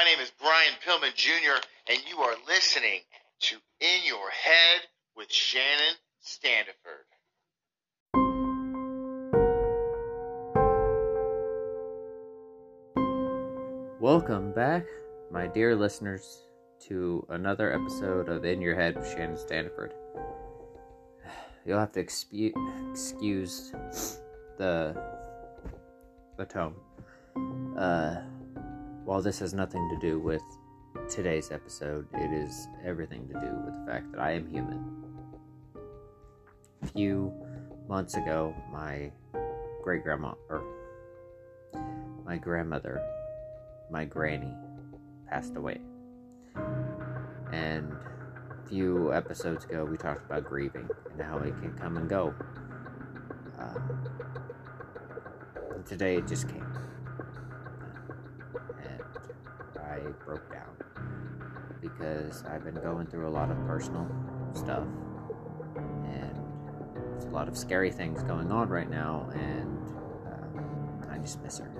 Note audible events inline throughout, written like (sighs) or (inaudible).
My name is Brian Pillman Jr., and you are listening to In Your Head with Shannon Standiford. Welcome back, my dear listeners, to another episode of In Your Head with Shannon Standiford. (sighs) You'll have to expu- excuse the the tone. Uh, while this has nothing to do with today's episode, it is everything to do with the fact that I am human. A few months ago, my great grandma, or my grandmother, my granny, passed away. And a few episodes ago, we talked about grieving and how it can come and go. Uh, and today it just came. And I broke down because I've been going through a lot of personal stuff. And there's a lot of scary things going on right now, and uh, I just miss her.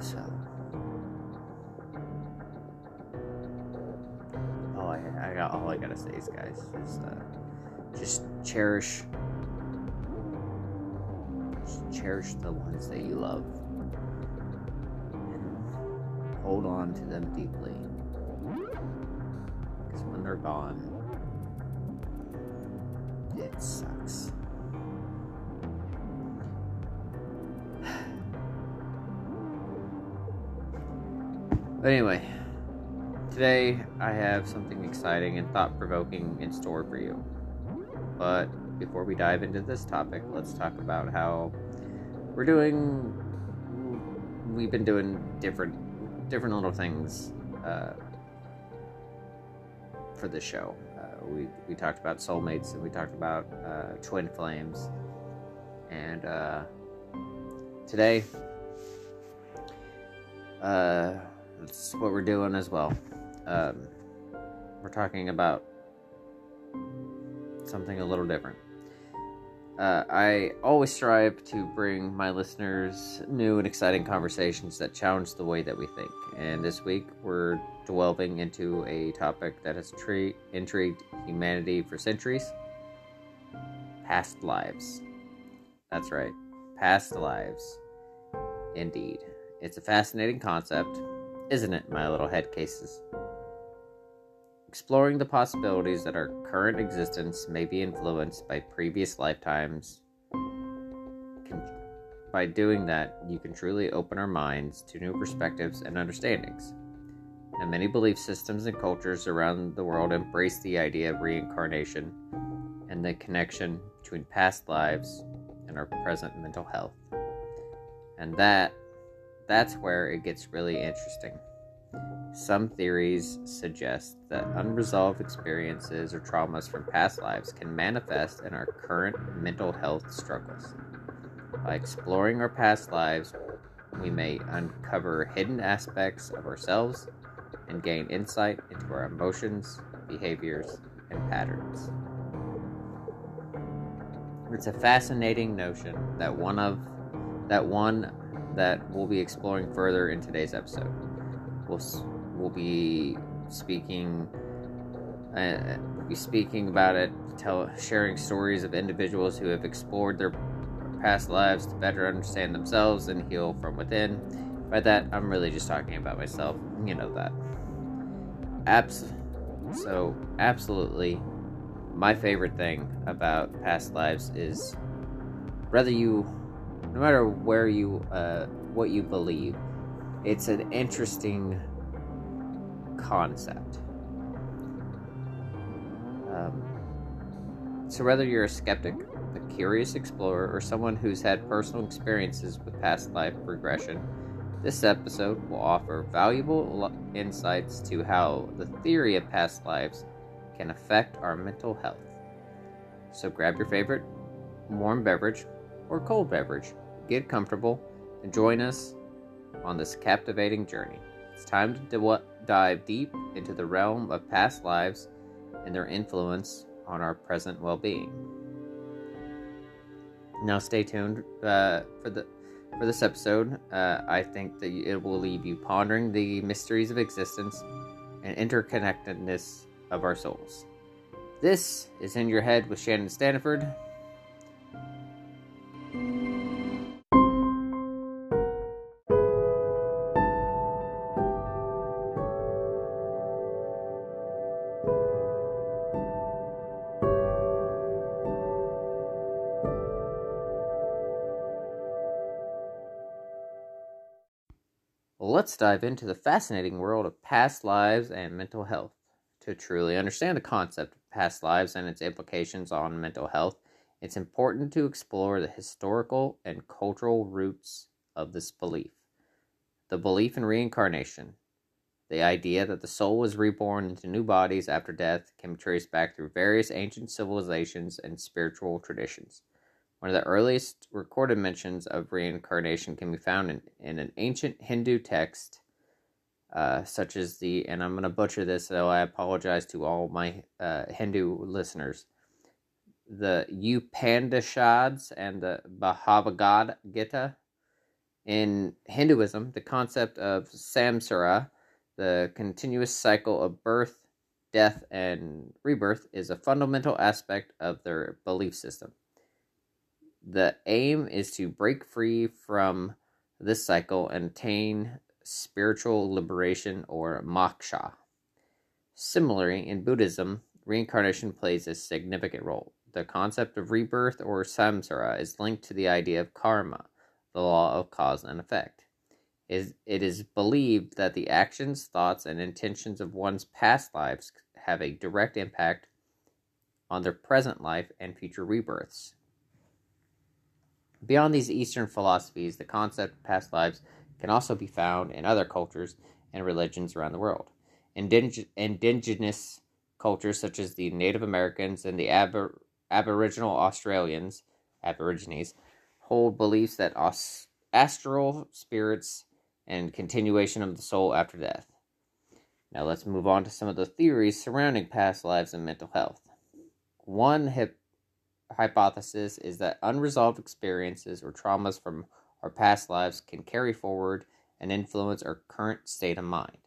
So. all I, I got all I gotta say is guys uh, just cherish cherish the ones that you love hold on to them deeply because when they're gone it sucks but (sighs) anyway Today, I have something exciting and thought provoking in store for you. But before we dive into this topic, let's talk about how we're doing. We've been doing different, different little things uh, for the show. Uh, we we talked about soulmates and we talked about uh, twin flames, and uh, today, uh, that's what we're doing as well um, we're talking about something a little different. Uh, I always strive to bring my listeners new and exciting conversations that challenge the way that we think. And this week, we're delving into a topic that has intrigued humanity for centuries past lives. That's right, past lives. Indeed. It's a fascinating concept, isn't it, my little head cases? Exploring the possibilities that our current existence may be influenced by previous lifetimes. By doing that, you can truly open our minds to new perspectives and understandings. And many belief systems and cultures around the world embrace the idea of reincarnation and the connection between past lives and our present mental health. And that that's where it gets really interesting. Some theories suggest that unresolved experiences or traumas from past lives can manifest in our current mental health struggles. By exploring our past lives, we may uncover hidden aspects of ourselves and gain insight into our emotions, behaviors, and patterns. It's a fascinating notion that one of that one that we'll be exploring further in today's episode. We'll we'll be speaking uh, be speaking about it, tell sharing stories of individuals who have explored their past lives to better understand themselves and heal from within. By that, I'm really just talking about myself. You know that. Abs- so, absolutely, my favorite thing about past lives is whether you, no matter where you, uh, what you believe, it's an interesting concept. Um, so, whether you're a skeptic, a curious explorer, or someone who's had personal experiences with past life regression, this episode will offer valuable insights to how the theory of past lives can affect our mental health. So, grab your favorite warm beverage or cold beverage, get comfortable, and join us on this captivating journey. It's time to dive deep into the realm of past lives and their influence on our present well being. Now, stay tuned uh, for the for this episode. Uh, I think that it will leave you pondering the mysteries of existence and interconnectedness of our souls. This is In Your Head with Shannon Standiford. Let's dive into the fascinating world of past lives and mental health. To truly understand the concept of past lives and its implications on mental health, it's important to explore the historical and cultural roots of this belief. The belief in reincarnation, the idea that the soul is reborn into new bodies after death, can be traced back through various ancient civilizations and spiritual traditions. One of the earliest recorded mentions of reincarnation can be found in, in an ancient Hindu text, uh, such as the, and I'm going to butcher this, so I apologize to all my uh, Hindu listeners, the Upanishads and the Bhagavad Gita. In Hinduism, the concept of samsara, the continuous cycle of birth, death, and rebirth, is a fundamental aspect of their belief system. The aim is to break free from this cycle and attain spiritual liberation or moksha. Similarly, in Buddhism, reincarnation plays a significant role. The concept of rebirth or samsara is linked to the idea of karma, the law of cause and effect. It is believed that the actions, thoughts, and intentions of one's past lives have a direct impact on their present life and future rebirths. Beyond these Eastern philosophies, the concept of past lives can also be found in other cultures and religions around the world. Indig- indigenous cultures such as the Native Americans and the Abor- Aboriginal Australians, Aborigines, hold beliefs that astral spirits and continuation of the soul after death. Now let's move on to some of the theories surrounding past lives and mental health. One hip hypothesis is that unresolved experiences or traumas from our past lives can carry forward and influence our current state of mind.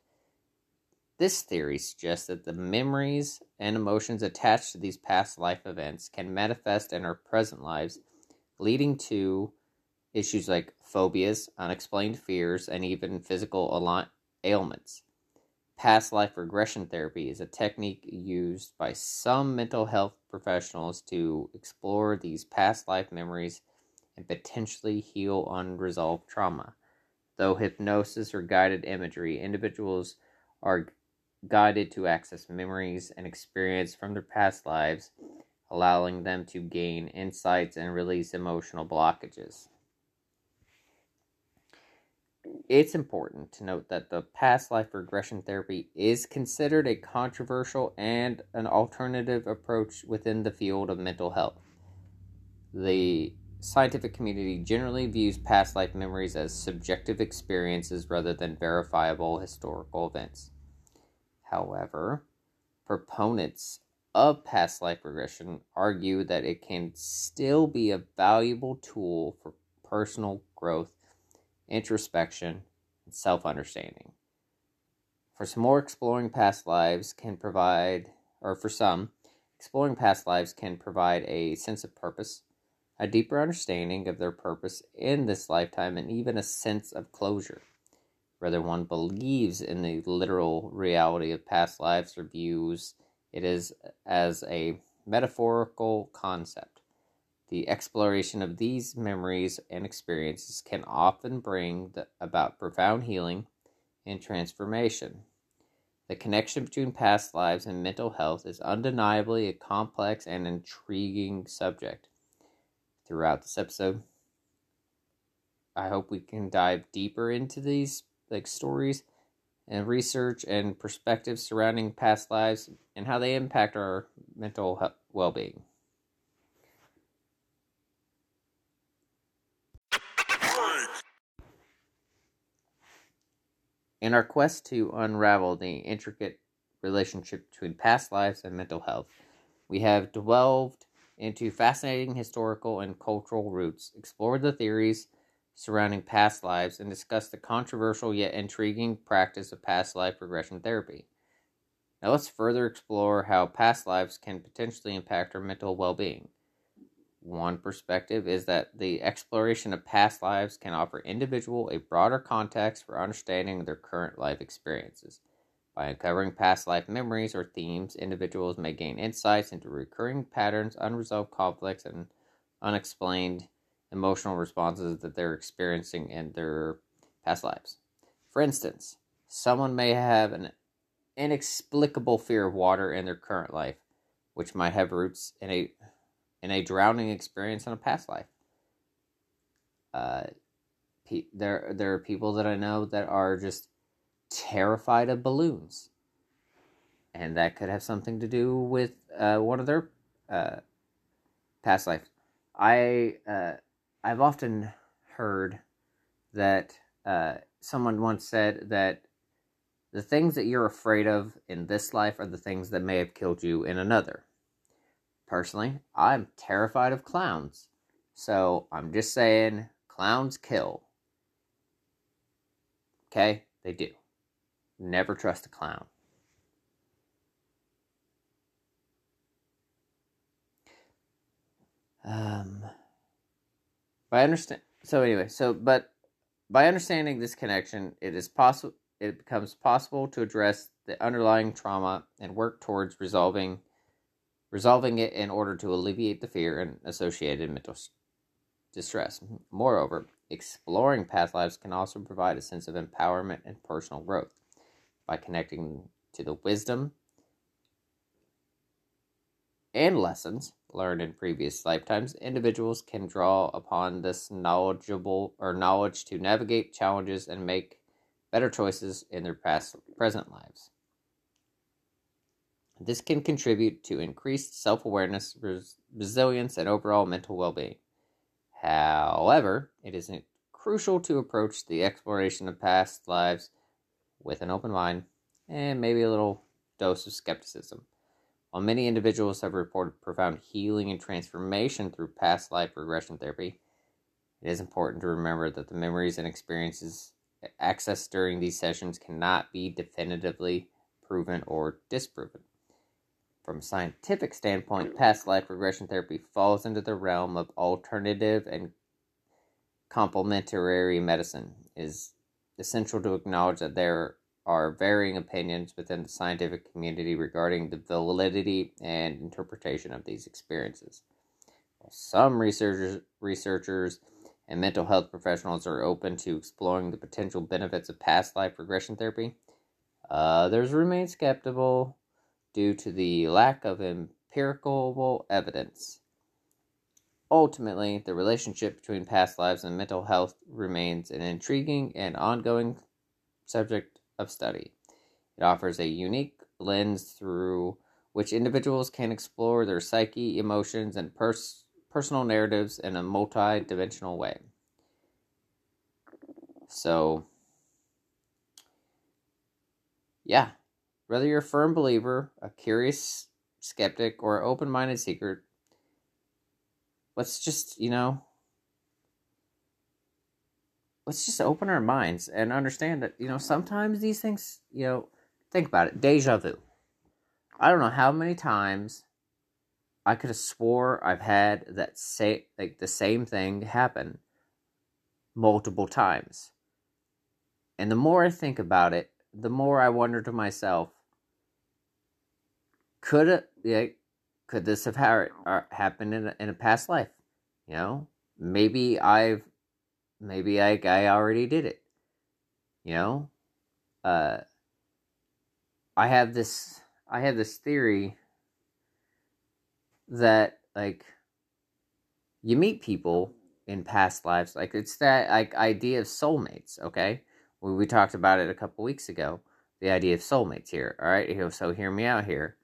This theory suggests that the memories and emotions attached to these past life events can manifest in our present lives, leading to issues like phobias, unexplained fears, and even physical ailments. Past life regression therapy is a technique used by some mental health professionals to explore these past life memories and potentially heal unresolved trauma. Though hypnosis or guided imagery, individuals are guided to access memories and experience from their past lives, allowing them to gain insights and release emotional blockages it's important to note that the past life regression therapy is considered a controversial and an alternative approach within the field of mental health. The scientific community generally views past life memories as subjective experiences rather than verifiable historical events. However, proponents of past life regression argue that it can still be a valuable tool for personal growth introspection, and self understanding. For some more, exploring past lives can provide, or for some, exploring past lives can provide a sense of purpose, a deeper understanding of their purpose in this lifetime, and even a sense of closure. Whether one believes in the literal reality of past lives or views it is as a metaphorical concept. The exploration of these memories and experiences can often bring the, about profound healing and transformation. The connection between past lives and mental health is undeniably a complex and intriguing subject. Throughout this episode, I hope we can dive deeper into these like stories and research and perspectives surrounding past lives and how they impact our mental well-being. In our quest to unravel the intricate relationship between past lives and mental health, we have delved into fascinating historical and cultural roots, explored the theories surrounding past lives and discuss the controversial yet intriguing practice of past life regression therapy. Now, let's further explore how past lives can potentially impact our mental well being. One perspective is that the exploration of past lives can offer individual a broader context for understanding their current life experiences. By uncovering past life memories or themes, individuals may gain insights into recurring patterns, unresolved conflicts, and unexplained emotional responses that they're experiencing in their past lives. For instance, someone may have an inexplicable fear of water in their current life, which might have roots in a in a drowning experience in a past life. Uh, pe- there there are people that I know that are just terrified of balloons, and that could have something to do with uh, one of their uh, past life. I uh, I've often heard that uh, someone once said that the things that you're afraid of in this life are the things that may have killed you in another. Personally, I'm terrified of clowns. So I'm just saying, clowns kill. Okay? They do. Never trust a clown. Um, by understand, so anyway, so but by understanding this connection, it is possible. It becomes possible to address the underlying trauma and work towards resolving resolving it in order to alleviate the fear and associated mental distress. Moreover, exploring past lives can also provide a sense of empowerment and personal growth by connecting to the wisdom and lessons learned in previous lifetimes, individuals can draw upon this knowledgeable or knowledge to navigate challenges and make better choices in their past present lives. This can contribute to increased self awareness, res- resilience, and overall mental well being. However, it is crucial to approach the exploration of past lives with an open mind and maybe a little dose of skepticism. While many individuals have reported profound healing and transformation through past life regression therapy, it is important to remember that the memories and experiences accessed during these sessions cannot be definitively proven or disproven. From a scientific standpoint, past life regression therapy falls into the realm of alternative and complementary medicine. It is essential to acknowledge that there are varying opinions within the scientific community regarding the validity and interpretation of these experiences. Some researchers, researchers and mental health professionals are open to exploring the potential benefits of past life regression therapy. Others remain skeptical due to the lack of empirical evidence. Ultimately, the relationship between past lives and mental health remains an intriguing and ongoing subject of study. It offers a unique lens through which individuals can explore their psyche, emotions, and pers- personal narratives in a multi dimensional way. So, yeah, whether you're a firm believer, a curious skeptic, or an open minded seeker, let's just, you know, let's just open our minds and understand that, you know, sometimes these things, you know, think about it deja vu. I don't know how many times I could have swore I've had that say like the same thing happen multiple times. And the more I think about it, the more I wonder to myself, could it yeah, could this have ha- uh, happened in a, in a past life you know? Maybe i've maybe i i already did it you know? Uh i have this i have this theory that like you meet people in past lives like it's that like idea of soulmates okay? We, we talked about it a couple weeks ago the idea of soulmates here all right? So hear me out here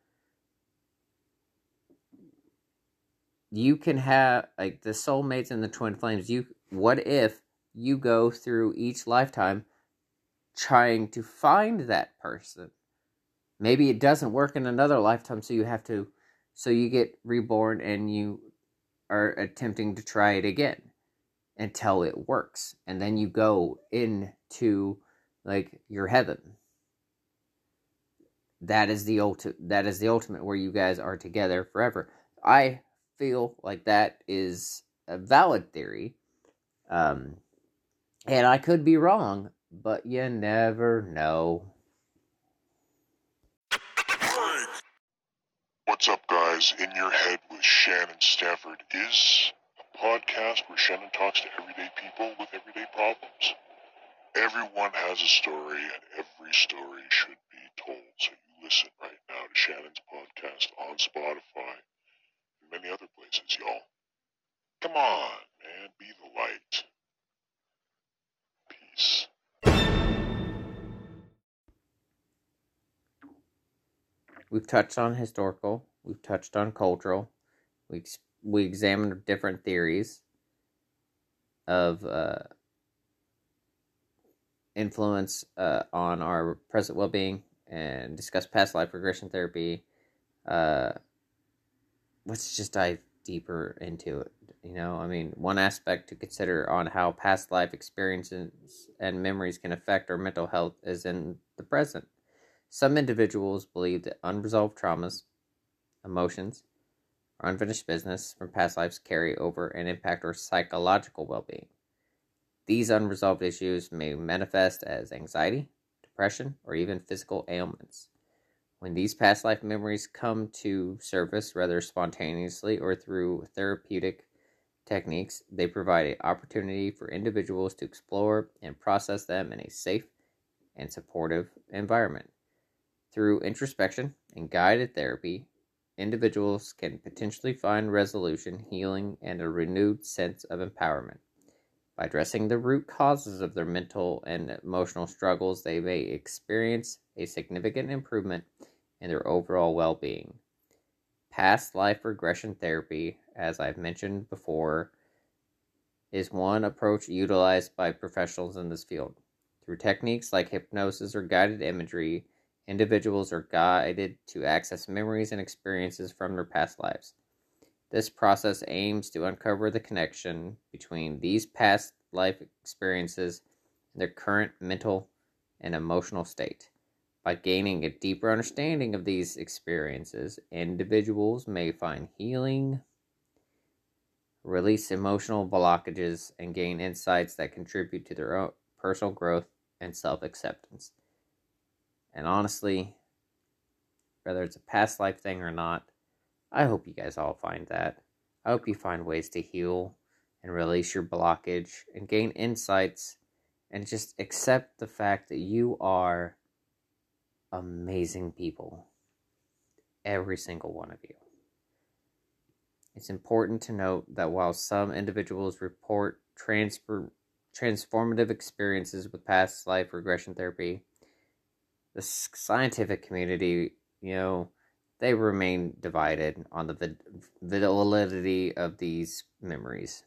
you can have like the soulmates and the twin flames you what if you go through each lifetime trying to find that person maybe it doesn't work in another lifetime so you have to so you get reborn and you are attempting to try it again until it works. And then you go into like your heaven. That is the ultimate that is the ultimate where you guys are together forever. I feel like that is a valid theory. Um and I could be wrong, but you never know. What's up, guys? In Your Head with Shannon Standiford is a podcast where Shannon talks to everyday people with everyday problems. Everyone has a story, and every story should be told. So you listen right now to Shannon's podcast on Spotify many other places, y'all. Come on, man, be the light. Peace. We've touched on historical, we've touched on cultural, we ex- we examined different theories of uh, influence uh, on our present well-being and discussed past life regression therapy. Uh, let's just dive deeper into it. You know, I mean, one aspect to consider on how past life experiences and memories can affect our mental health is in the present. Some individuals believe that unresolved traumas, emotions, or unfinished business from past lives carry over and impact our psychological well being. These unresolved issues may manifest as anxiety, depression, or even physical ailments. When these past life memories come to surface, whether spontaneously or through therapeutic techniques, they provide an opportunity for individuals to explore and process them in a safe and supportive environment. Through introspection and guided therapy, individuals can potentially find resolution, healing, and a renewed sense of empowerment. By addressing the root causes of their mental and emotional struggles, they may experience a significant improvement in their overall well being. Past life regression therapy, as I've mentioned before, is one approach utilized by professionals in this field. Through techniques like hypnosis or guided imagery, individuals are guided to access memories and experiences from their past lives. This process aims to uncover the connection between these past life experiences and their current mental and emotional state. By gaining a deeper understanding of these experiences, individuals may find healing, release emotional blockages, and gain insights that contribute to their own personal growth and self acceptance. And honestly, whether it's a past life thing or not, I hope you guys all find that. I hope you find ways to heal and release your blockage and gain insights and just accept the fact that you are amazing people. Every single one of you. It's important to note that while some individuals report transfer, transformative experiences with past life regression therapy, the scientific community, you know, they remain divided on the validity of these memories.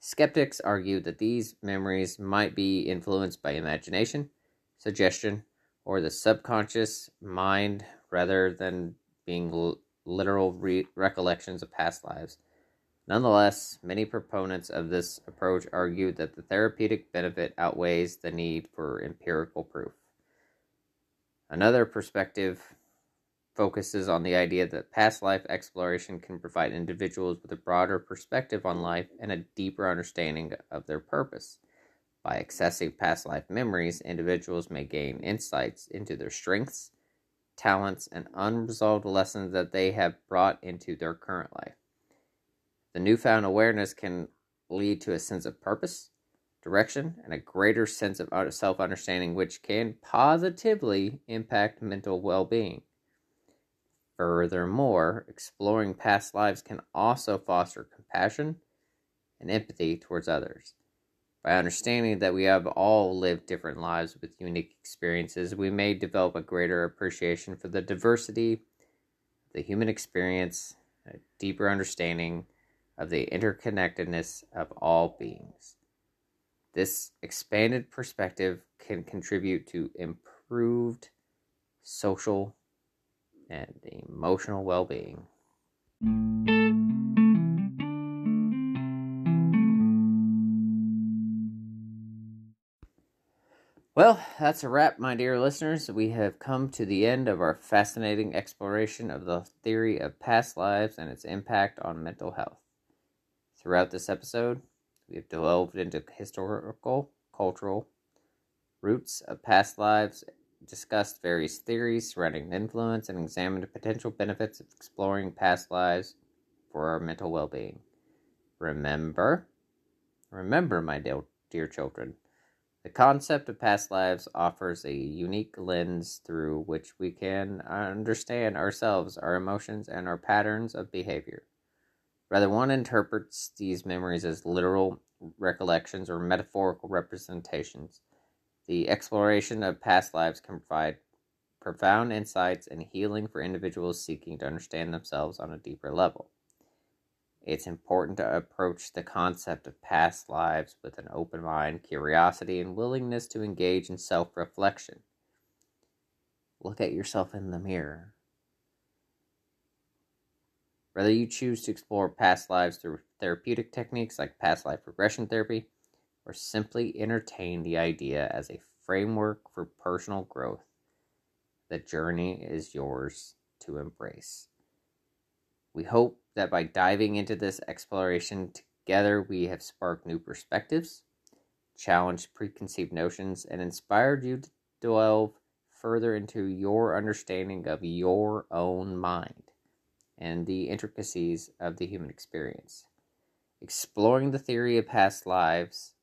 Skeptics argue that these memories might be influenced by imagination, suggestion, or the subconscious mind rather than being l- literal re- recollections of past lives. Nonetheless, many proponents of this approach argue that the therapeutic benefit outweighs the need for empirical proof. Another perspective focuses on the idea that past life exploration can provide individuals with a broader perspective on life and a deeper understanding of their purpose. By accessing past life memories, individuals may gain insights into their strengths, talents, and unresolved lessons that they have brought into their current life. The newfound awareness can lead to a sense of purpose, direction, and a greater sense of uh, self understanding, which can positively impact mental well being. Furthermore, exploring past lives can also foster compassion and empathy towards others. By understanding that we have all lived different lives with unique experiences, we may develop a greater appreciation for the diversity of the human experience, a deeper understanding of the interconnectedness of all beings. This expanded perspective can contribute to improved social and emotional well being. Well, that's a wrap, my dear listeners. We have come to the end of our fascinating exploration of the theory of past lives and its impact on mental health. Throughout this episode, we have delved into historical, cultural roots of past lives discussed various theories surrounding influence, and examined the potential benefits of exploring past lives for our mental well being. Remember, remember, my dear, dear children the concept of past lives offers a unique lens through which we can understand ourselves, our emotions, and our patterns of behavior. Whether one interprets these memories as literal recollections or metaphorical representations, the exploration of past lives can provide profound insights and healing for individuals seeking to understand themselves on a deeper level. It's important to approach the concept of past lives with an open mind, curiosity, and willingness to engage in self reflection. Look at yourself in the mirror. Whether you choose to explore past lives through therapeutic techniques like past life regression therapy, or simply entertain the idea as a framework for personal growth, the journey is yours to embrace. We hope that by diving into this exploration together, we have sparked new perspectives, challenged preconceived notions, and inspired you to delve further into your understanding of your own mind and the intricacies of the human experience. Exploring the theory of past lives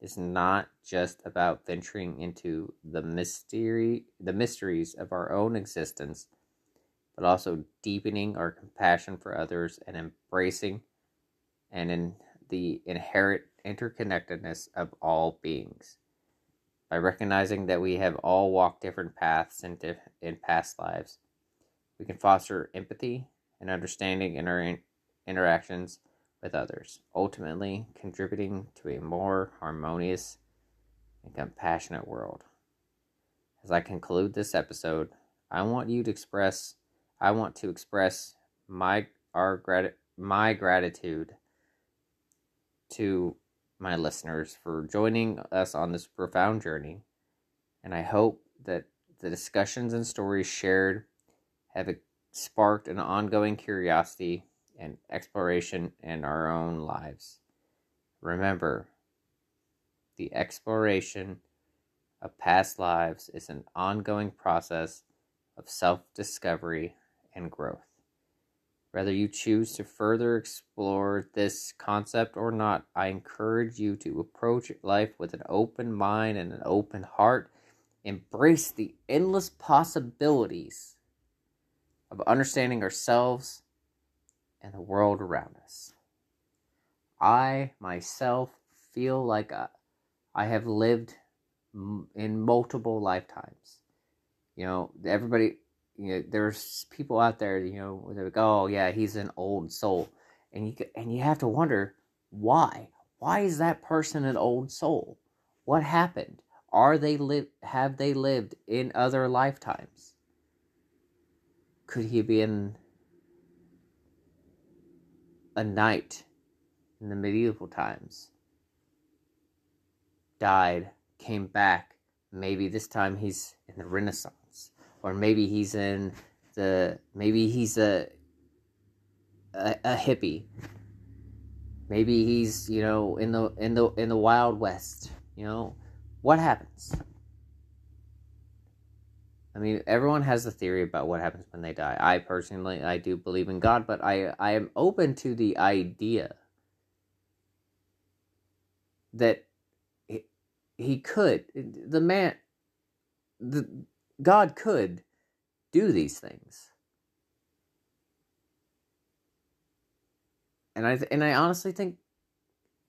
is not just about venturing into the mystery the mysteries of our own existence but also deepening our compassion for others and embracing and in the inherent interconnectedness of all beings. By recognizing that we have all walked different paths in, diff- in past lives, we can foster empathy and understanding in our in- interactions with others, ultimately contributing to a more harmonious and compassionate world. As I conclude this episode, I want you to express I want to express my our grat- my gratitude to my listeners for joining us on this profound journey, and I hope that the discussions and stories shared have sparked an ongoing curiosity and exploration in our own lives. Remember, the exploration of past lives is an ongoing process of self discovery and growth. Whether you choose to further explore this concept or not, I encourage you to approach life with an open mind and an open heart. Embrace the endless possibilities of understanding ourselves and the world around us. I myself feel like uh, I have lived in multiple lifetimes. You know, everybody you know, there's people out there, you know, they're like, oh yeah, he's an old soul, and you and you have to wonder why. Why is that person an old soul? What happened? Are they live? Have they lived in other lifetimes? Could he be in a knight in the medieval times? Died, came back. Maybe this time he's in the Renaissance or maybe he's in the maybe he's a a, a hippie maybe he's you know in the in the in the wild west you know what happens i mean everyone has a theory about what happens when they die i personally i do believe in god but i i am open to the idea that he, he could the man the God could do these things. And I and I honestly think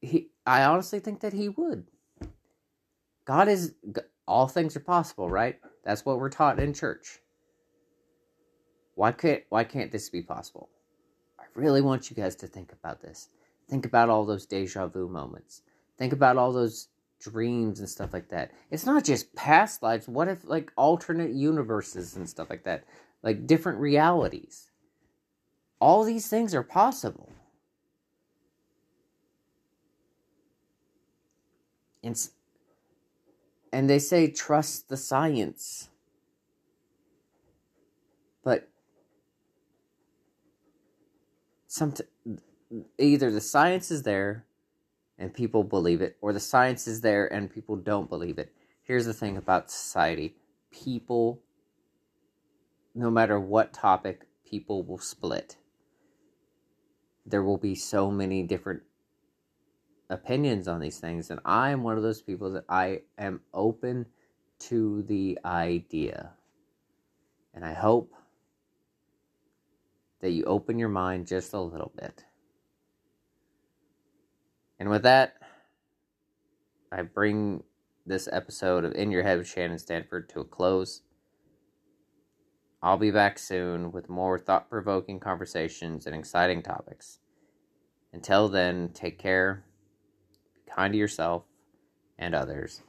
he I honestly think that he would. God is all things are possible, right? That's what we're taught in church. Why can't why can't this be possible? I really want you guys to think about this. Think about all those deja vu moments. Think about all those dreams and stuff like that. It's not just past lives. What if like alternate universes and stuff like that? Like different realities. All these things are possible. And And they say trust the science. But some either the science is there and people believe it or the science is there and people don't believe it. Here's the thing about society. People no matter what topic, people will split. There will be so many different opinions on these things, and I am one of those people that I am open to the idea. And I hope that you open your mind just a little bit. And with that, I bring this episode of In Your Head with Shannon Standiford to a close. I'll be back soon with more thought provoking conversations and exciting topics. Until then, take care, kind to yourself and others,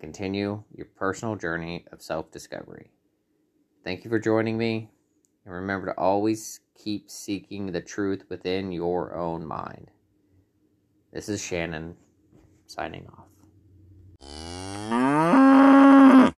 continue your personal journey of self discovery. Thank you for joining me, and remember to always keep seeking the truth within your own mind. This is Shannon, signing off.